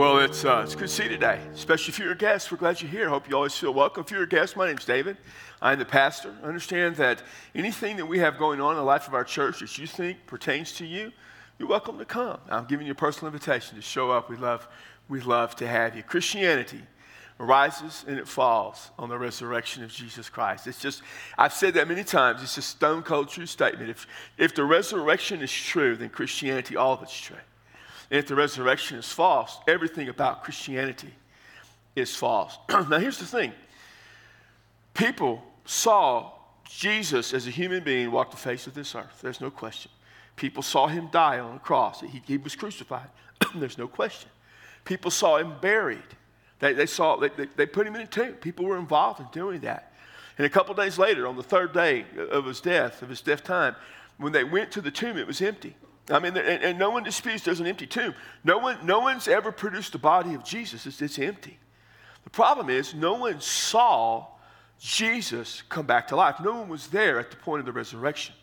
Well, it's, uh, it's good to see you today, especially if you're a guest. We're glad you're here. Hope you always feel welcome. If you're a guest, my name's David. I'm the pastor. Understand that anything that we have going on in the life of our church that you think pertains to you, you're welcome to come. I'm giving you a personal invitation to show up. We love, we love to have you. Christianity rises and it falls on the resurrection of Jesus Christ. It's just, I've said that many times. It's a stone cold true statement. If, if the resurrection is true, then Christianity, all of it's true. If the resurrection is false, everything about Christianity is false. now, here's the thing people saw Jesus as a human being walk the face of this earth. There's no question. People saw him die on a cross, he, he was crucified. There's no question. People saw him buried. They, they saw, they, they put him in a tomb. People were involved in doing that. And a couple days later, on the third day of his death, of his death time, when they went to the tomb, it was empty. I mean, and, and, no one disputes there's an empty tomb. No, one, no one's ever produced the body of Jesus, it's, it's empty. The problem is, no one saw Jesus come back to life. No one was there at the point of the resurrection.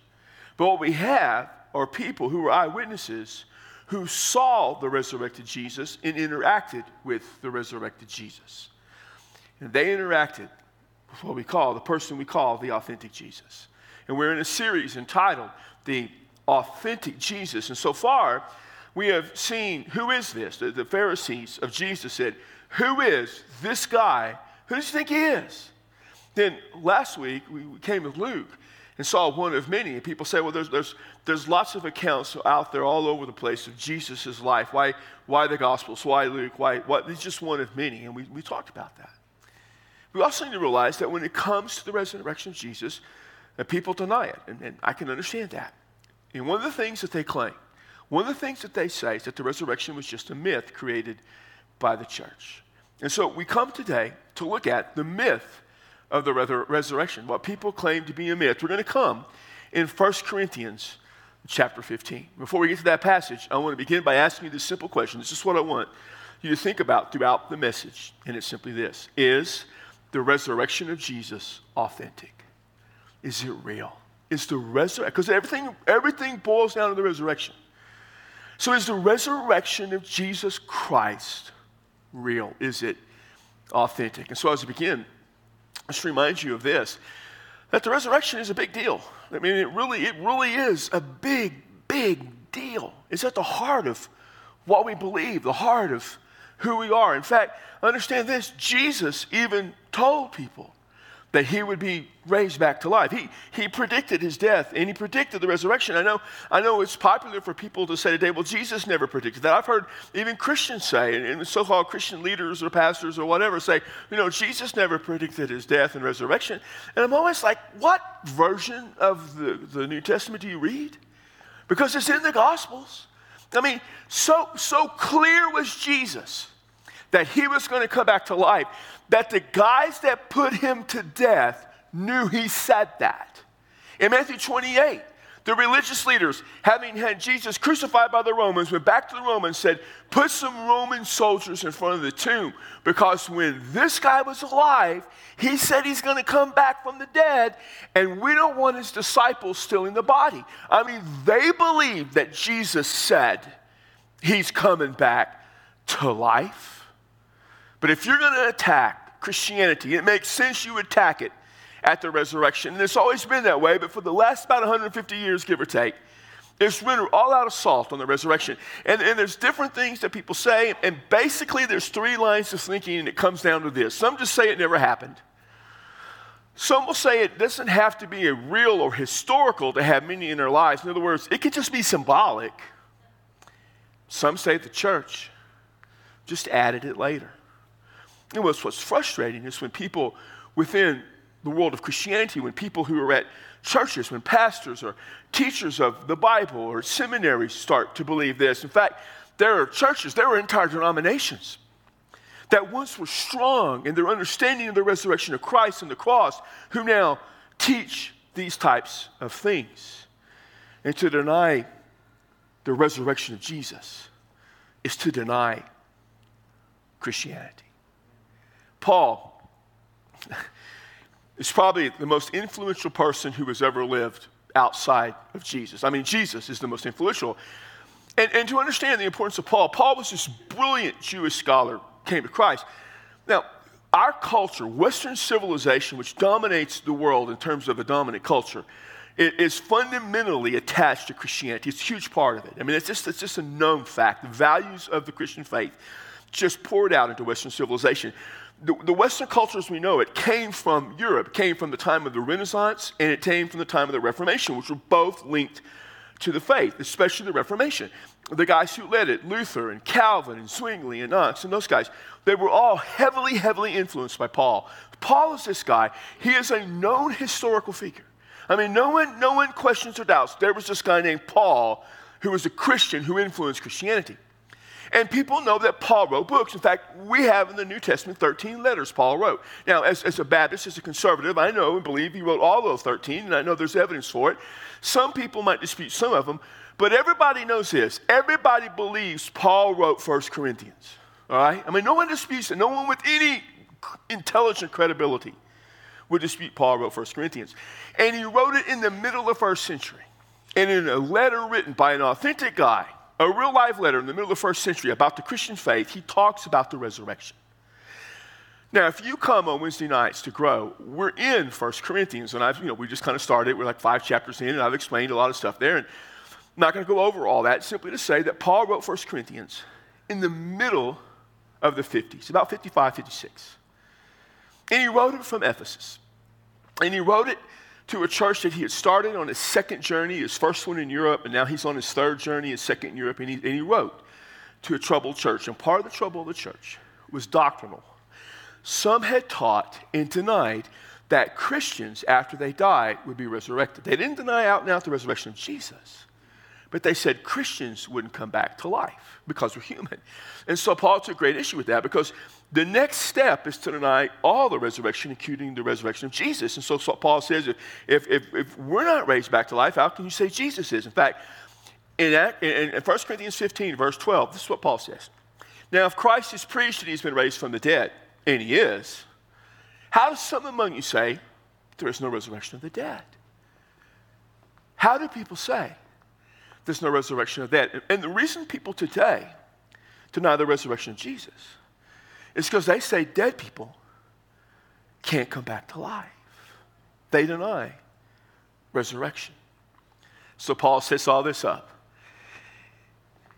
But what we have are people who were eyewitnesses who saw the resurrected Jesus and interacted with the resurrected Jesus. And they interacted with what we call the person we call the authentic Jesus. And we're in a series entitled The authentic Jesus. And so far, we have seen who is this? The, the Pharisees of Jesus said, Who is this guy? Who does he think he is? Then last week, we came with Luke and saw one of many. And people say, well, there's, there's, there's lots of accounts out there all over the place of Jesus' life. Why, why the Gospels? Why Luke? Why, what? He's just one of many. And we, we talked about that. We also need to realize that when it comes to the resurrection of Jesus, people deny it. And, and I can understand that. And one of the things that they claim, one of the things that they say is that the resurrection was just a myth created by the church. And so we come today to look at the myth of the resurrection, what people claim to be a myth. We're going to come in 1 Corinthians chapter 15. Before we get to that passage, I want to begin by asking you this simple question. This is what I want you to think about throughout the message, and it's simply this Is the resurrection of Jesus authentic? Is it real? Is the resurrection, because everything, everything boils down to the resurrection. So, is the resurrection of Jesus Christ real? Is it authentic? And so, as we begin, let's remind you of this that the resurrection is a big deal. I mean, it really, it really is a big, big deal. It's at the heart of what we believe, the heart of who we are. In fact, understand this Jesus even told people that he would be raised back to life. He, he predicted his death and he predicted the resurrection. I know, I know it's popular for people to say today, well, Jesus never predicted that. I've heard even Christians say, and, and so called Christian leaders or pastors or whatever say, you know, Jesus never predicted his death and resurrection. And I'm always like, what version of the, the New Testament do you read? Because it's in the Gospels. I mean, so, so clear was Jesus that he was going to come back to life that the guys that put him to death knew he said that. In Matthew 28, the religious leaders, having had Jesus crucified by the Romans, went back to the Romans and said, Put some Roman soldiers in front of the tomb because when this guy was alive, he said he's going to come back from the dead, and we don't want his disciples still in the body. I mean, they believed that Jesus said he's coming back to life. But if you're going to attack Christianity, it makes sense you attack it at the resurrection. And it's always been that way, but for the last about 150 years, give or take, there's been all out assault on the resurrection. And, and there's different things that people say, and basically there's three lines of thinking, and it comes down to this. Some just say it never happened. Some will say it doesn't have to be a real or historical to have meaning in their lives. In other words, it could just be symbolic. Some say the church just added it later. And what's, what's frustrating is when people within the world of Christianity, when people who are at churches, when pastors or teachers of the Bible or seminaries start to believe this. In fact, there are churches, there are entire denominations that once were strong in their understanding of the resurrection of Christ and the cross, who now teach these types of things. And to deny the resurrection of Jesus is to deny Christianity. Paul is probably the most influential person who has ever lived outside of Jesus. I mean, Jesus is the most influential. And, and to understand the importance of Paul, Paul was this brilliant Jewish scholar, came to Christ. Now, our culture, Western civilization, which dominates the world in terms of a dominant culture, it is fundamentally attached to Christianity. It's a huge part of it. I mean, it's just, it's just a known fact. The values of the Christian faith just poured out into Western civilization. The, the Western culture as we know it came from Europe, came from the time of the Renaissance, and it came from the time of the Reformation, which were both linked to the faith, especially the Reformation. The guys who led it, Luther and Calvin and Zwingli and Knox and those guys, they were all heavily, heavily influenced by Paul. Paul is this guy. He is a known historical figure. I mean, no one, no one questions or doubts. There was this guy named Paul who was a Christian who influenced Christianity. And people know that Paul wrote books. In fact, we have in the New Testament 13 letters Paul wrote. Now, as, as a Baptist, as a conservative, I know and believe he wrote all those 13, and I know there's evidence for it. Some people might dispute some of them, but everybody knows this. Everybody believes Paul wrote 1 Corinthians. All right? I mean, no one disputes it. No one with any intelligent credibility would dispute Paul wrote 1 Corinthians. And he wrote it in the middle of the first century. And in a letter written by an authentic guy, a real life letter in the middle of the first century about the Christian faith, he talks about the resurrection. Now, if you come on Wednesday nights to grow, we're in 1 Corinthians, and I've, you know, we just kind of started. We're like five chapters in, and I've explained a lot of stuff there. And I'm not going to go over all that, simply to say that Paul wrote 1 Corinthians in the middle of the 50s, about 55, 56. And he wrote it from Ephesus. And he wrote it to a church that he had started on his second journey, his first one in Europe, and now he's on his third journey, his second in Europe. And he, and he wrote to a troubled church. And part of the trouble of the church was doctrinal. Some had taught and denied that Christians, after they died, would be resurrected. They didn't deny out and out the resurrection of Jesus. But they said Christians wouldn't come back to life because we're human. And so Paul took great issue with that because the next step is to deny all the resurrection, including the resurrection of Jesus. And so, so Paul says if, if, if, we're not raised back to life, how can you say Jesus is? In fact, in, in, in 1 Corinthians 15, verse 12, this is what Paul says. Now, if Christ is preached that he's been raised from the dead, and he is, how does some among you say there is no resurrection of the dead? How do people say there's no resurrection of that. And the reason people today deny the resurrection of Jesus is because they say dead people can't come back to life. They deny resurrection. So Paul sets all this up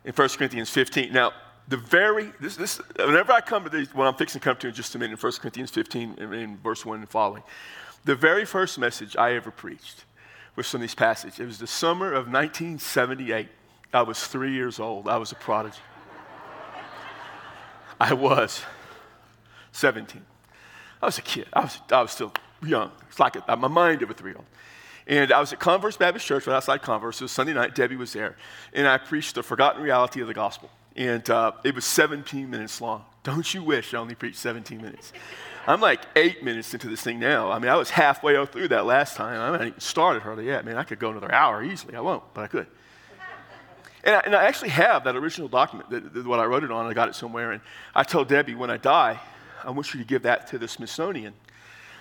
in 1 Corinthians 15. Now, the very, this, this, whenever I come to these, what I'm fixing to come to in just a minute, in 1 Corinthians 15, in, in verse 1 and following, the very first message I ever preached with these passages. It was the summer of 1978. I was three years old. I was a prodigy. I was 17. I was a kid. I was, I was still young. It's like a, my mind of a three year old. And I was at Converse Baptist Church, right outside Converse. It was Sunday night. Debbie was there. And I preached the forgotten reality of the gospel. And uh, it was 17 minutes long. Don't you wish I only preached 17 minutes? I'm like eight minutes into this thing now. I mean, I was halfway through that last time. I haven't even started hardly yet. Man, I could go another hour easily. I won't, but I could. And I, and I actually have that original document, that, that, what I wrote it on. I got it somewhere. And I told Debbie, when I die, I want you to give that to the Smithsonian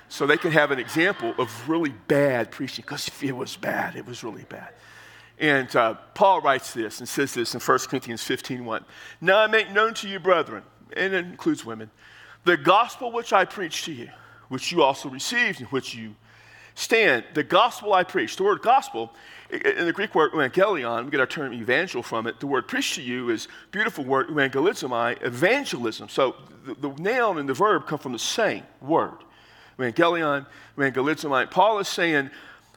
so they can have an example of really bad preaching, because it was bad. It was really bad. And uh, Paul writes this and says this in 1 Corinthians 15 1. Now I make known to you, brethren, and it includes women, the gospel which I preach to you, which you also received, in which you stand. The gospel I preach. The word gospel, in the Greek word evangelion, we get our term evangel from it. The word preach to you is beautiful word evangelizomai, evangelism. So the, the noun and the verb come from the same word. Evangelion, evangelizomai. Paul is saying,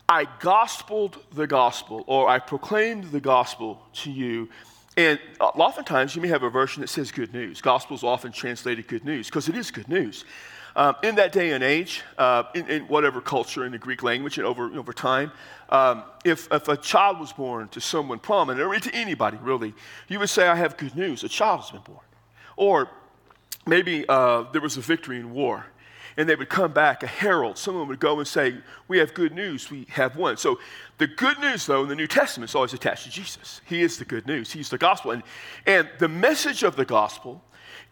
I gospeled the gospel, or I proclaimed the gospel to you and oftentimes you may have a version that says good news. Gospel is often translated good news because it is good news. Um, in that day and age, uh, in, in, whatever culture in the Greek language and over, over time, um, if, if a child was born to someone prominent or to anybody really, you would say, I have good news. A child has been born. Or maybe uh, there was a victory in war and they would come back, a herald, someone would go and say, We have good news, we have won. So the good news, though, in the New Testament is always attached to Jesus. He is the good news, He's the gospel. And, and the message of the gospel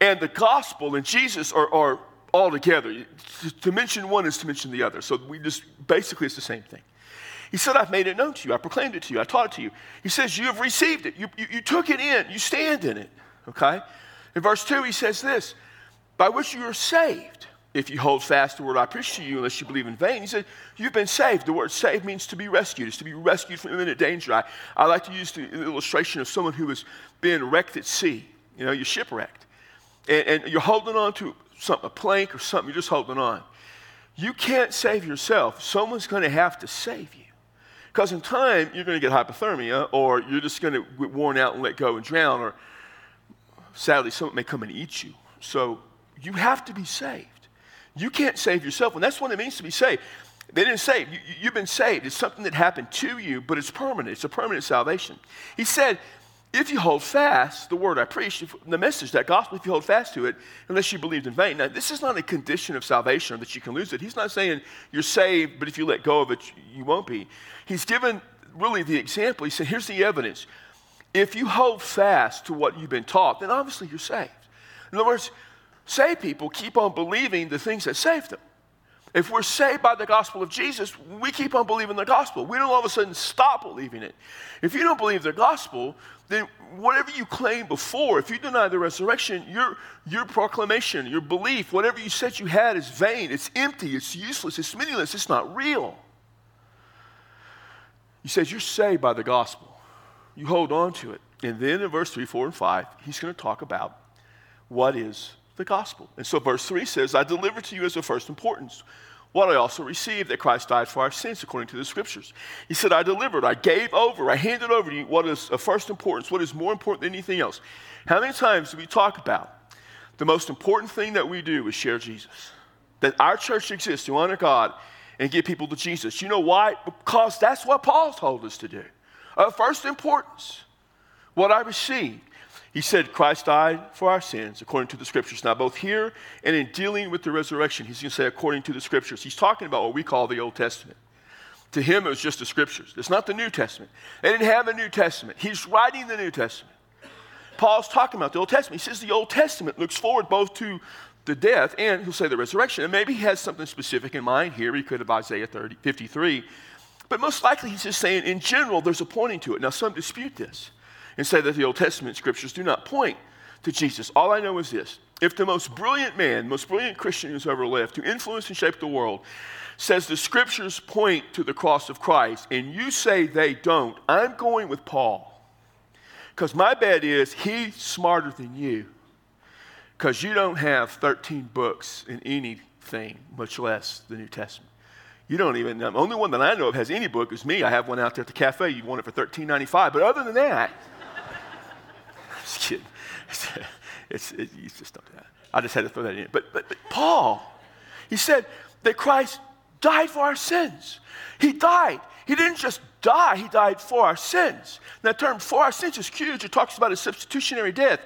and the gospel and Jesus are, are all together. To, to mention one is to mention the other. So we just basically it's the same thing. He said, I've made it known to you. I proclaimed it to you. I taught it to you. He says, You have received it. You, you, you took it in. You stand in it. Okay? In verse 2, he says this By which you are saved, if you hold fast the word I preach to you, unless you believe in vain. He said, You've been saved. The word saved means to be rescued. It's to be rescued from imminent danger. I, I like to use the illustration of someone who has been wrecked at sea. You know, you're shipwrecked. And, and you're holding on to something, a plank or something, you're just holding on. You can't save yourself. Someone's going to have to save you. Because in time, you're going to get hypothermia, or you're just going to get worn out and let go and drown, or sadly, someone may come and eat you. So you have to be saved. You can't save yourself, and that's what it means to be saved. They didn't save you. You've been saved. It's something that happened to you, but it's permanent. It's a permanent salvation. He said, if you hold fast the word I preach, the message, that gospel, if you hold fast to it, unless you believed in vain. Now, this is not a condition of salvation or that you can lose it. He's not saying you're saved, but if you let go of it, you won't be. He's given really the example. He said, here's the evidence. If you hold fast to what you've been taught, then obviously you're saved. In other words, saved people keep on believing the things that saved them. If we're saved by the gospel of Jesus, we keep on believing the gospel. We don't all of a sudden stop believing it. If you don't believe the gospel, then whatever you claimed before, if you deny the resurrection, your, your proclamation, your belief, whatever you said you had is vain, it's empty, it's useless, it's meaningless, it's not real. He says you're saved by the gospel. You hold on to it. And then in verse 3, 4, and 5, he's going to talk about what is the gospel. And so verse 3 says, I delivered to you as of first importance what I also received that Christ died for our sins according to the scriptures. He said, I delivered, I gave over, I handed over to you what is of first importance, what is more important than anything else. How many times do we talk about the most important thing that we do is share Jesus? That our church exists to honor God and get people to Jesus. You know why? Because that's what Paul told us to do. Of first importance, what I received. He said Christ died for our sins according to the scriptures. Now, both here and in dealing with the resurrection, he's going to say according to the scriptures. He's talking about what we call the Old Testament. To him, it was just the scriptures. It's not the New Testament. They didn't have a New Testament. He's writing the New Testament. Paul's talking about the Old Testament. He says the Old Testament looks forward both to the death and he'll say the resurrection. And maybe he has something specific in mind here. He could have Isaiah 30, 53. But most likely he's just saying in general there's a pointing to it. Now some dispute this and say that the Old Testament scriptures do not point to Jesus. All I know is this if the most brilliant man, most brilliant Christian who's ever lived, who influenced and shaped the world, says the scriptures point to the cross of Christ, and you say they don't, I'm going with Paul. Because my bet is he's smarter than you. Because you don't have 13 books in anything, much less the New Testament. You don't even, the only one that I know of has any book is me. I have one out there at the cafe. You want it for $13.95. But other than that, It's, it, you just don't do that. I just had to throw that in. But, but, but Paul, he said that Christ died for our sins. He died. He didn't just die, he died for our sins. That term for our sins is huge. It talks about a substitutionary death.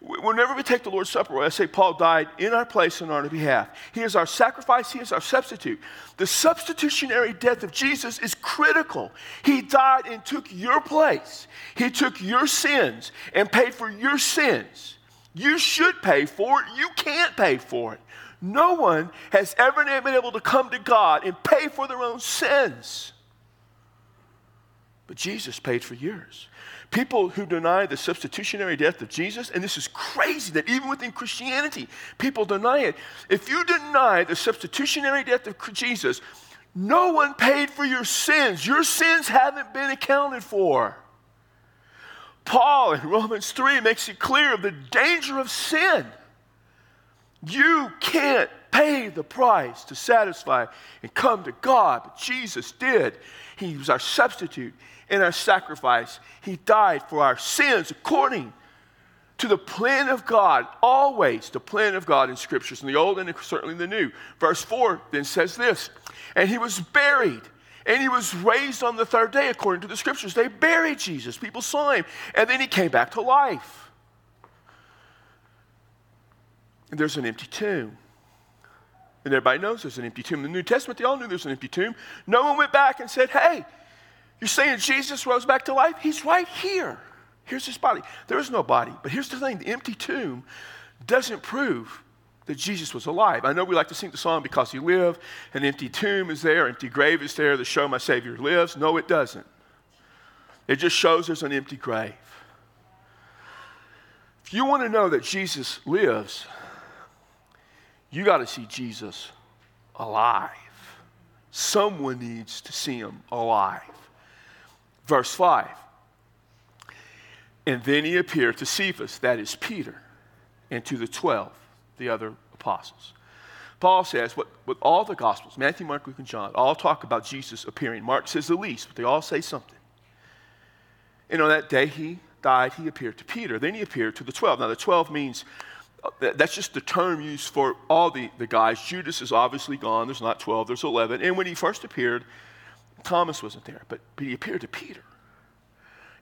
Whenever we take the Lord's Supper, I say Paul died in our place and on our behalf. He is our sacrifice, He is our substitute. The substitutionary death of Jesus is critical. He died and took your place, He took your sins and paid for your sins. You should pay for it, you can't pay for it. No one has ever been able to come to God and pay for their own sins. But Jesus paid for yours. People who deny the substitutionary death of Jesus, and this is crazy that even within Christianity, people deny it. If you deny the substitutionary death of Jesus, no one paid for your sins. Your sins haven't been accounted for. Paul in Romans 3 makes it clear of the danger of sin. You can't pay the price to satisfy and come to God, but Jesus did. He was our substitute and our sacrifice. He died for our sins according to the plan of God, always the plan of God in scriptures, in the old and certainly in the new. Verse 4 then says this And he was buried, and he was raised on the third day according to the scriptures. They buried Jesus, people saw him, and then he came back to life. And there's an empty tomb. And everybody knows there's an empty tomb. In the New Testament, they all knew there's an empty tomb. No one went back and said, Hey, you're saying Jesus rose back to life? He's right here. Here's his body. There is no body. But here's the thing the empty tomb doesn't prove that Jesus was alive. I know we like to sing the song because he lived, an empty tomb is there, empty grave is there to show my Savior lives. No, it doesn't. It just shows there's an empty grave. If you want to know that Jesus lives, you got to see Jesus alive. Someone needs to see him alive. Verse 5. And then he appeared to Cephas, that is Peter, and to the 12, the other apostles. Paul says, what, with all the Gospels, Matthew, Mark, Luke, and John, all talk about Jesus appearing. Mark says the least, but they all say something. And on that day he died, he appeared to Peter. Then he appeared to the 12. Now, the 12 means that's just the term used for all the, the guys. Judas is obviously gone. There's not 12, there's 11. And when he first appeared, Thomas wasn't there, but, but he appeared to Peter.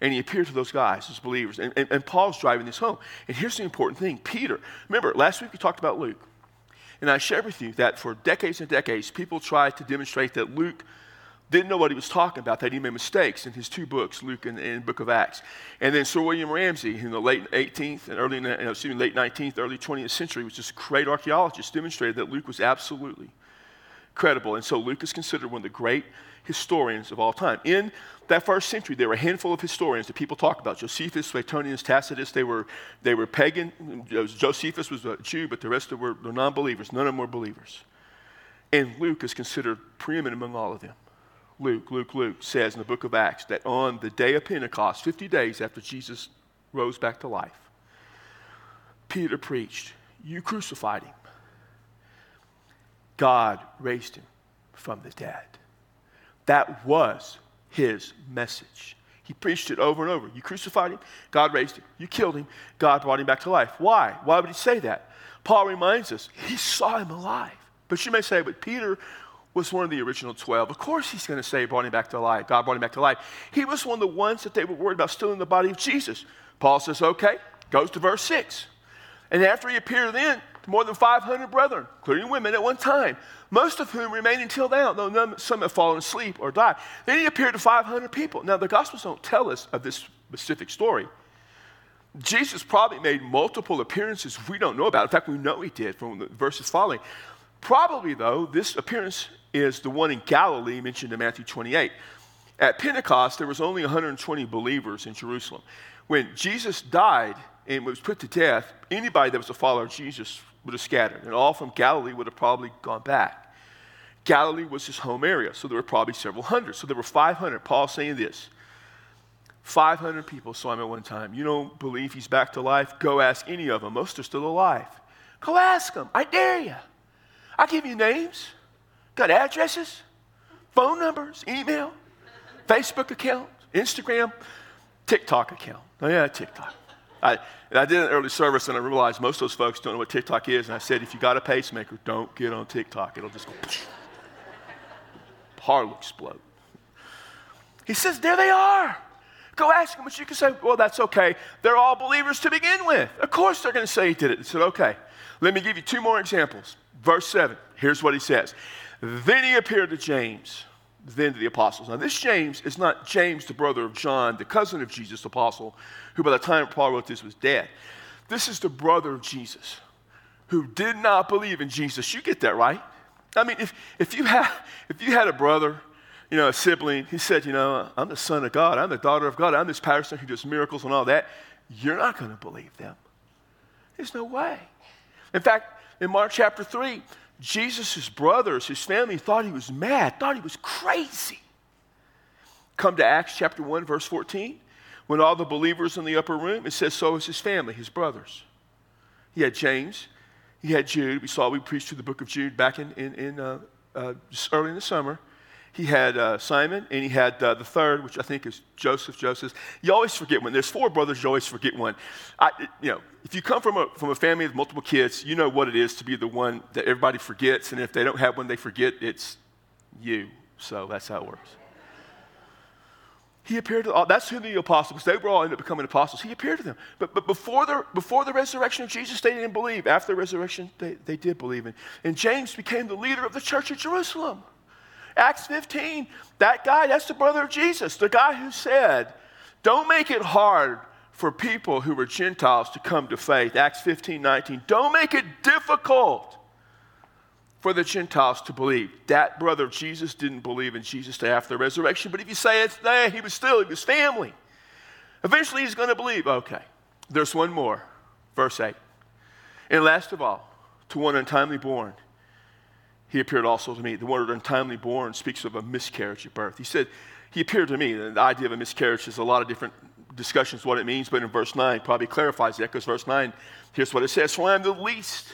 And he appeared to those guys as believers. And, and, and Paul's driving this home. And here's the important thing Peter, remember, last week we talked about Luke. And I shared with you that for decades and decades, people tried to demonstrate that Luke didn't know what he was talking about, that he made mistakes in his two books, Luke and, and Book of Acts. And then Sir William Ramsay, in the late 18th and early, excuse me, late 19th, early 20th century, was just a great archaeologist, demonstrated that Luke was absolutely credible. And so Luke is considered one of the great historians of all time. In that first century, there were a handful of historians that people talk about Josephus, Suetonius, Tacitus. They were, they were pagan. Josephus was a Jew, but the rest of them were non believers. None of them were believers. And Luke is considered preeminent among all of them. Luke, Luke, Luke says in the book of Acts that on the day of Pentecost, 50 days after Jesus rose back to life, Peter preached, You crucified him. God raised him from the dead. That was his message. He preached it over and over. You crucified him, God raised him. You killed him, God brought him back to life. Why? Why would he say that? Paul reminds us he saw him alive. But you may say, but Peter was one of the original 12. Of course, he's going to say, brought him back to life. God brought him back to life. He was one of the ones that they were worried about stealing the body of Jesus. Paul says, okay, goes to verse 6. And after he appeared then more than 500 brethren, including women at one time, most of whom remain until now, though none, some have fallen asleep or died. Then he appeared to 500 people. Now, the Gospels don't tell us of this specific story. Jesus probably made multiple appearances we don't know about. In fact, we know he did from the verses following. Probably, though, this appearance is the one in Galilee mentioned in Matthew 28. At Pentecost, there was only 120 believers in Jerusalem. When Jesus died and was put to death, anybody that was a follower of Jesus would have scattered, and all from Galilee would have probably gone back. Galilee was his home area, so there were probably several hundred. So there were 500. Paul saying this 500 people saw him at one time. You don't believe he's back to life? Go ask any of them. Most are still alive. Go ask them. I dare you. I'll give you names. Got addresses, phone numbers, email, Facebook account, Instagram, TikTok account. Oh, yeah, TikTok. I, I did an early service and I realized most of those folks don't know what TikTok is. And I said, if you got a pacemaker, don't get on TikTok. It'll just go, heart will explode. He says, there they are. Go ask them. But you can say, well, that's okay. They're all believers to begin with. Of course they're going to say he did it. He said, okay. Let me give you two more examples. Verse 7, here's what he says. Then he appeared to James, then to the apostles. Now, this James is not James, the brother of John, the cousin of Jesus, apostle, who by the time Paul wrote this was dead. This is the brother of Jesus who did not believe in Jesus. You get that, right? I mean, if, if, you, had, if you had a brother, you know, a sibling, he said, you know, I'm the son of God, I'm the daughter of God, I'm this pastor who does miracles and all that, you're not going to believe them. There's no way. In fact, in Mark chapter 3, Jesus' brothers, his family, thought he was mad, thought he was crazy. Come to Acts chapter 1, verse 14. When all the believers in the upper room, it says, so is his family, his brothers. He had James, he had Jude. We saw we preached through the book of Jude back in, in, in uh, uh, early in the summer. He had uh, Simon, and he had uh, the third, which I think is Joseph. Joseph. You always forget one. There's four brothers. You always forget one. I, you know, if you come from a, from a family with multiple kids, you know what it is to be the one that everybody forgets, and if they don't have one, they forget it's you. So that's how it works. He appeared to all, that's who the apostles, they were all ended up becoming apostles. He appeared to them. But, but before, the, before the resurrection of Jesus, they didn't believe. After the resurrection, they, they did believe. In. And James became the leader of the church of Jerusalem. Acts 15, that guy, that's the brother of Jesus, the guy who said, Don't make it hard for people who were Gentiles to come to faith. Acts 15 19. Don't make it difficult for the Gentiles to believe. That brother of Jesus didn't believe in Jesus after the resurrection, but if you say it's there, he was still, he was family. Eventually he's going to believe. Okay, there's one more. Verse 8. And last of all, to one untimely born, he appeared also to me. The word untimely born speaks of a miscarriage at birth. He said, He appeared to me. The idea of a miscarriage is a lot of different discussions what it means, but in verse 9 probably clarifies that because verse 9, here's what it says For I am the least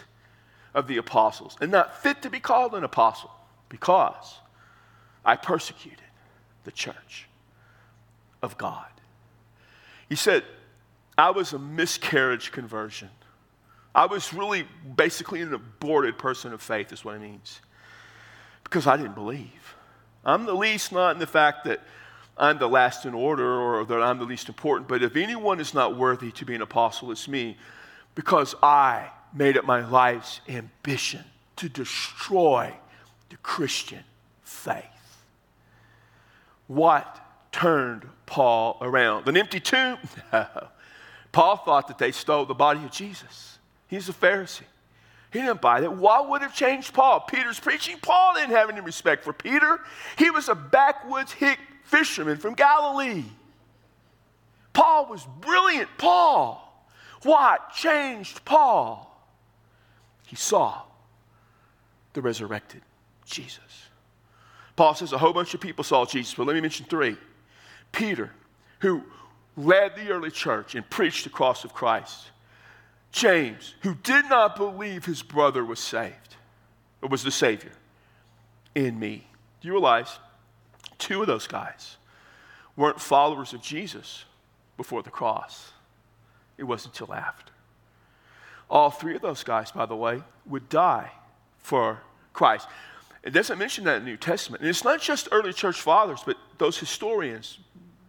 of the apostles and not fit to be called an apostle because I persecuted the church of God. He said, I was a miscarriage conversion. I was really basically an aborted person of faith, is what it means. Because I didn't believe. I'm the least, not in the fact that I'm the last in order or that I'm the least important, but if anyone is not worthy to be an apostle, it's me. Because I made it my life's ambition to destroy the Christian faith. What turned Paul around? An empty tomb? No. Paul thought that they stole the body of Jesus. He's a Pharisee. He didn't buy that. What would have changed Paul? Peter's preaching. Paul didn't have any respect for Peter. He was a backwoods hick fisherman from Galilee. Paul was brilliant. Paul. What changed Paul? He saw the resurrected Jesus. Paul says a whole bunch of people saw Jesus, but let me mention three. Peter, who led the early church and preached the cross of Christ. James, who did not believe his brother was saved, or was the Savior, in me. Do you realize two of those guys weren't followers of Jesus before the cross? It wasn't until after. All three of those guys, by the way, would die for Christ. It doesn't mention that in the New Testament. And it's not just early church fathers, but those historians,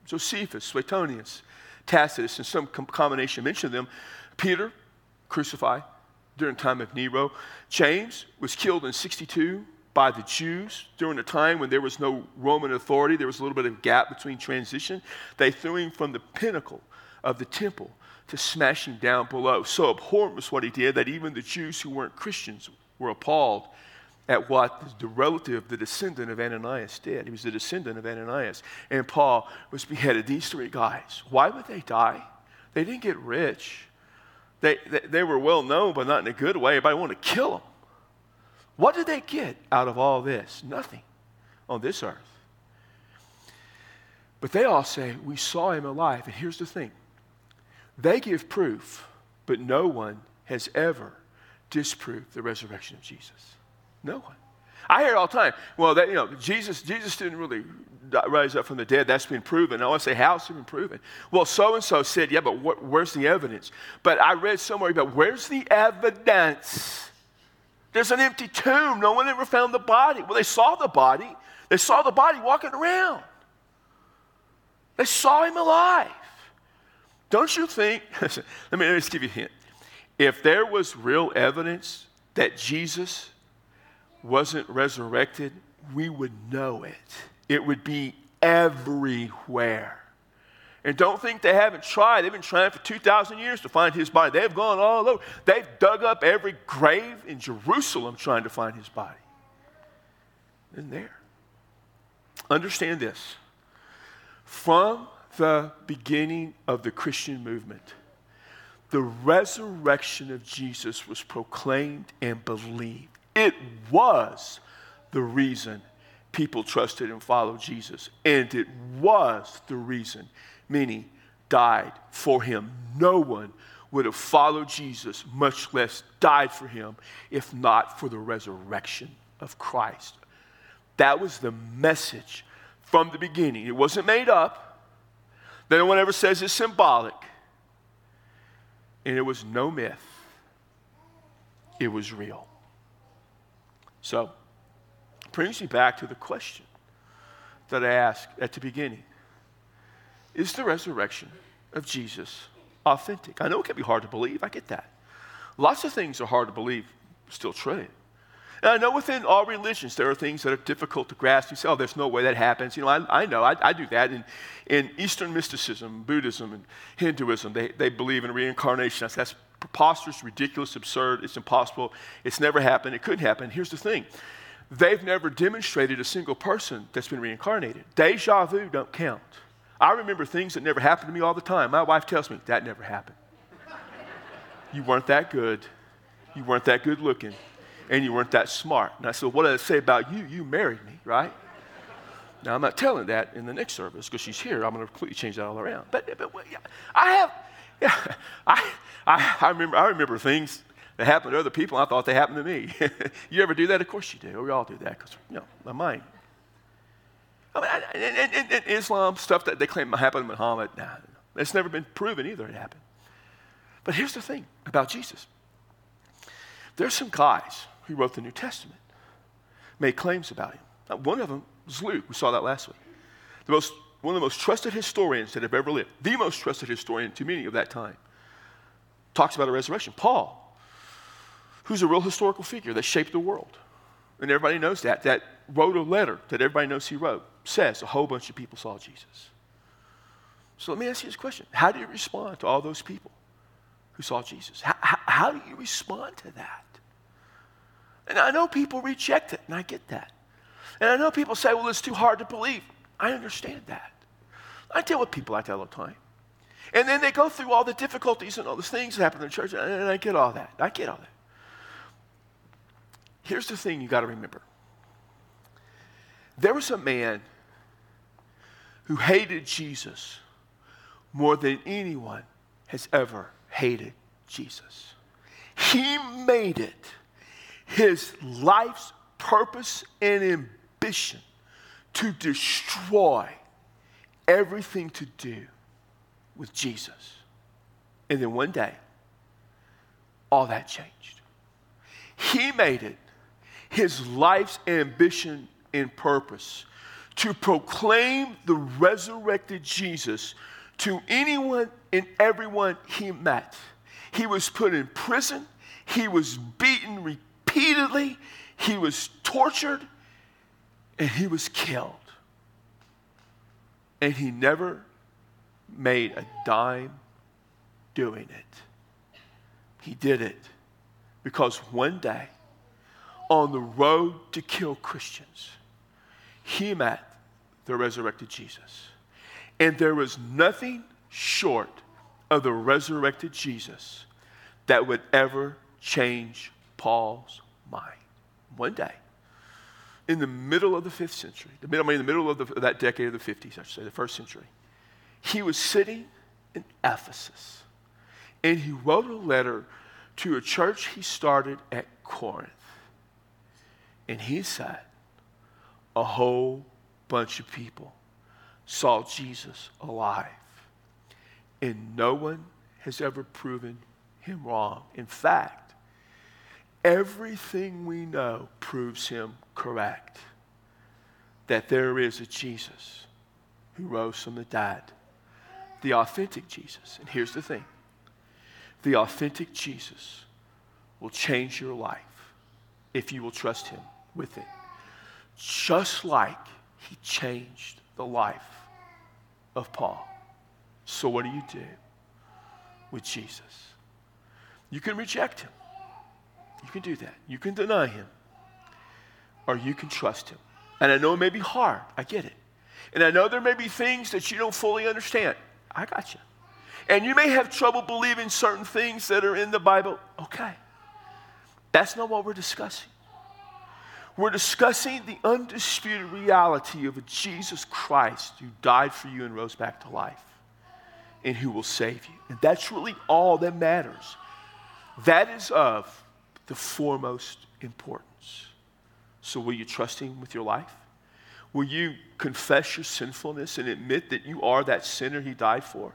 Josephus, Suetonius, Tacitus, and some combination mention them. Peter, crucified during the time of Nero. James was killed in 62 by the Jews during a time when there was no Roman authority. There was a little bit of gap between transition. They threw him from the pinnacle of the temple to smash him down below. So abhorrent was what he did that even the Jews who weren't Christians were appalled at what the relative, the descendant of Ananias did. He was the descendant of Ananias. And Paul was beheaded. These three guys, why would they die? They didn't get rich. They, they, they were well known, but not in a good way. Everybody wanted to kill them. What did they get out of all this? Nothing on this earth. But they all say, We saw him alive. And here's the thing they give proof, but no one has ever disproved the resurrection of Jesus. No one. I hear it all the time. Well, that, you know, Jesus, Jesus didn't really rise up from the dead. That's been proven. I want to say, how's it been proven? Well, so and so said, yeah, but wh- where's the evidence? But I read somewhere about where's the evidence? There's an empty tomb. No one ever found the body. Well, they saw the body. They saw the body walking around. They saw him alive. Don't you think? let me, let me just give you a hint. If there was real evidence that Jesus wasn't resurrected, we would know it. It would be everywhere. And don't think they haven't tried. They've been trying for 2,000 years to find his body. They've gone all over. They've dug up every grave in Jerusalem trying to find his body. And there. Understand this. From the beginning of the Christian movement, the resurrection of Jesus was proclaimed and believed. It was the reason people trusted and followed Jesus. And it was the reason many died for him. No one would have followed Jesus, much less died for him, if not for the resurrection of Christ. That was the message from the beginning. It wasn't made up. No one ever says it's symbolic. And it was no myth, it was real. So, brings me back to the question that I asked at the beginning Is the resurrection of Jesus authentic? I know it can be hard to believe. I get that. Lots of things are hard to believe, still true. And I know within all religions there are things that are difficult to grasp. You say, oh, there's no way that happens. You know, I, I know, I, I do that. In, in Eastern mysticism, Buddhism, and Hinduism, they, they believe in reincarnation. That's, that's preposterous, ridiculous, absurd. It's impossible. It's never happened. It couldn't happen. Here's the thing they've never demonstrated a single person that's been reincarnated. Deja vu don't count. I remember things that never happened to me all the time. My wife tells me, that never happened. you weren't that good. You weren't that good looking. And you weren't that smart. And I said, What did I say about you? You married me, right? Now, I'm not telling that in the next service because she's here. I'm going to completely change that all around. But, but yeah, I have, yeah, I, I, I, remember, I remember things that happened to other people. I thought they happened to me. you ever do that? Of course you do. We all do that because, you know, my mind. I mean, in, in, in, Islam, stuff that they claim happened to Muhammad, nah, it's never been proven either it happened. But here's the thing about Jesus there's some guys who wrote the New Testament, made claims about him. Now, one of them was Luke. We saw that last week. The most, one of the most trusted historians that have ever lived, the most trusted historian to many of that time, talks about a resurrection. Paul, who's a real historical figure that shaped the world. And everybody knows that, that wrote a letter that everybody knows he wrote, says a whole bunch of people saw Jesus. So let me ask you this question How do you respond to all those people who saw Jesus? How, how, how do you respond to that? And I know people reject it, and I get that. And I know people say, well, it's too hard to believe. I understand that. I deal with people like that all the time. And then they go through all the difficulties and all the things that happen in the church, and I get all that. I get all that. Here's the thing you got to remember there was a man who hated Jesus more than anyone has ever hated Jesus. He made it his life's purpose and ambition to destroy everything to do with Jesus. And then one day, all that changed. He made it his life's ambition and purpose to proclaim the resurrected Jesus to anyone and everyone he met. He was put in prison, he was beaten repeatedly, he was tortured, and he was killed. And he never made a dime doing it. He did it because one day, on the road to kill Christians, he met the resurrected Jesus. And there was nothing short of the resurrected Jesus that would ever change Paul's mind. One day, in the middle of the fifth century, the middle, I mean, the middle of, the, of that decade of the 50s, I should say, the first century, he was sitting in Ephesus and he wrote a letter to a church he started at Corinth. And he said, a whole bunch of people saw Jesus alive. And no one has ever proven him wrong. In fact, everything we know proves him correct. That there is a Jesus who rose from the dead, the authentic Jesus. And here's the thing the authentic Jesus will change your life if you will trust him with it. Just like he changed the life of Paul. So, what do you do with Jesus? You can reject him. You can do that. You can deny him. Or you can trust him. And I know it may be hard. I get it. And I know there may be things that you don't fully understand. I got you. And you may have trouble believing certain things that are in the Bible. Okay. That's not what we're discussing. We're discussing the undisputed reality of Jesus Christ who died for you and rose back to life and who will save you. And that's really all that matters. That is of the foremost importance. So, will you trust Him with your life? Will you confess your sinfulness and admit that you are that sinner He died for?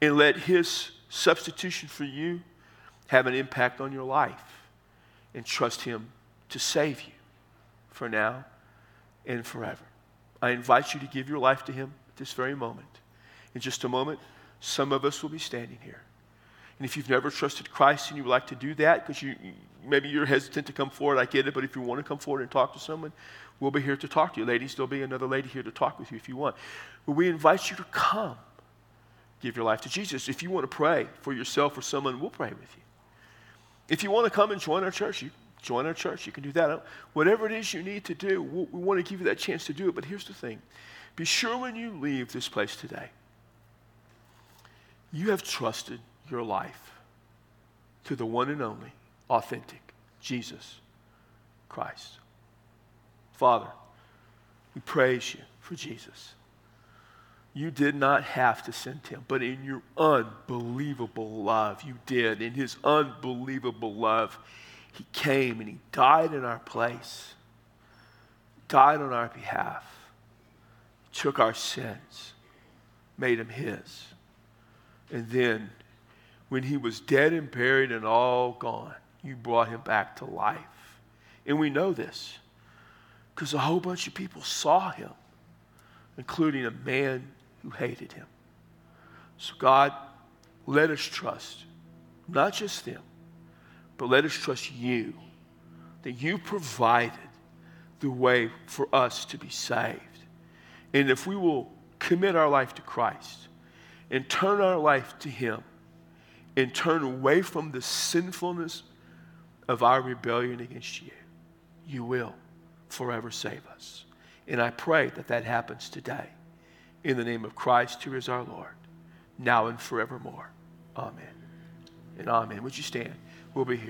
And let His substitution for you have an impact on your life and trust Him to save you for now and forever. I invite you to give your life to Him at this very moment. In just a moment, some of us will be standing here. And if you've never trusted Christ and you would like to do that, because you, maybe you're hesitant to come forward, I get it, but if you want to come forward and talk to someone, we'll be here to talk to you. Ladies, there'll be another lady here to talk with you if you want. But we invite you to come, give your life to Jesus. If you want to pray for yourself or someone, we'll pray with you. If you want to come and join our church, you join our church. You can do that. Whatever it is you need to do, we want to give you that chance to do it. But here's the thing be sure when you leave this place today, you have trusted your life to the one and only, authentic Jesus Christ. Father, we praise you for Jesus. You did not have to send him, but in your unbelievable love, you did. In his unbelievable love, he came and he died in our place, died on our behalf, took our sins, made them his. And then, when he was dead and buried and all gone, you brought him back to life. And we know this because a whole bunch of people saw him, including a man who hated him. So, God, let us trust not just them, but let us trust you that you provided the way for us to be saved. And if we will commit our life to Christ and turn our life to Him and turn away from the sinfulness of our rebellion against you, you will forever save us. And I pray that that happens today. In the name of Christ, who is our Lord, now and forevermore. Amen. And amen. Would you stand? We'll be here.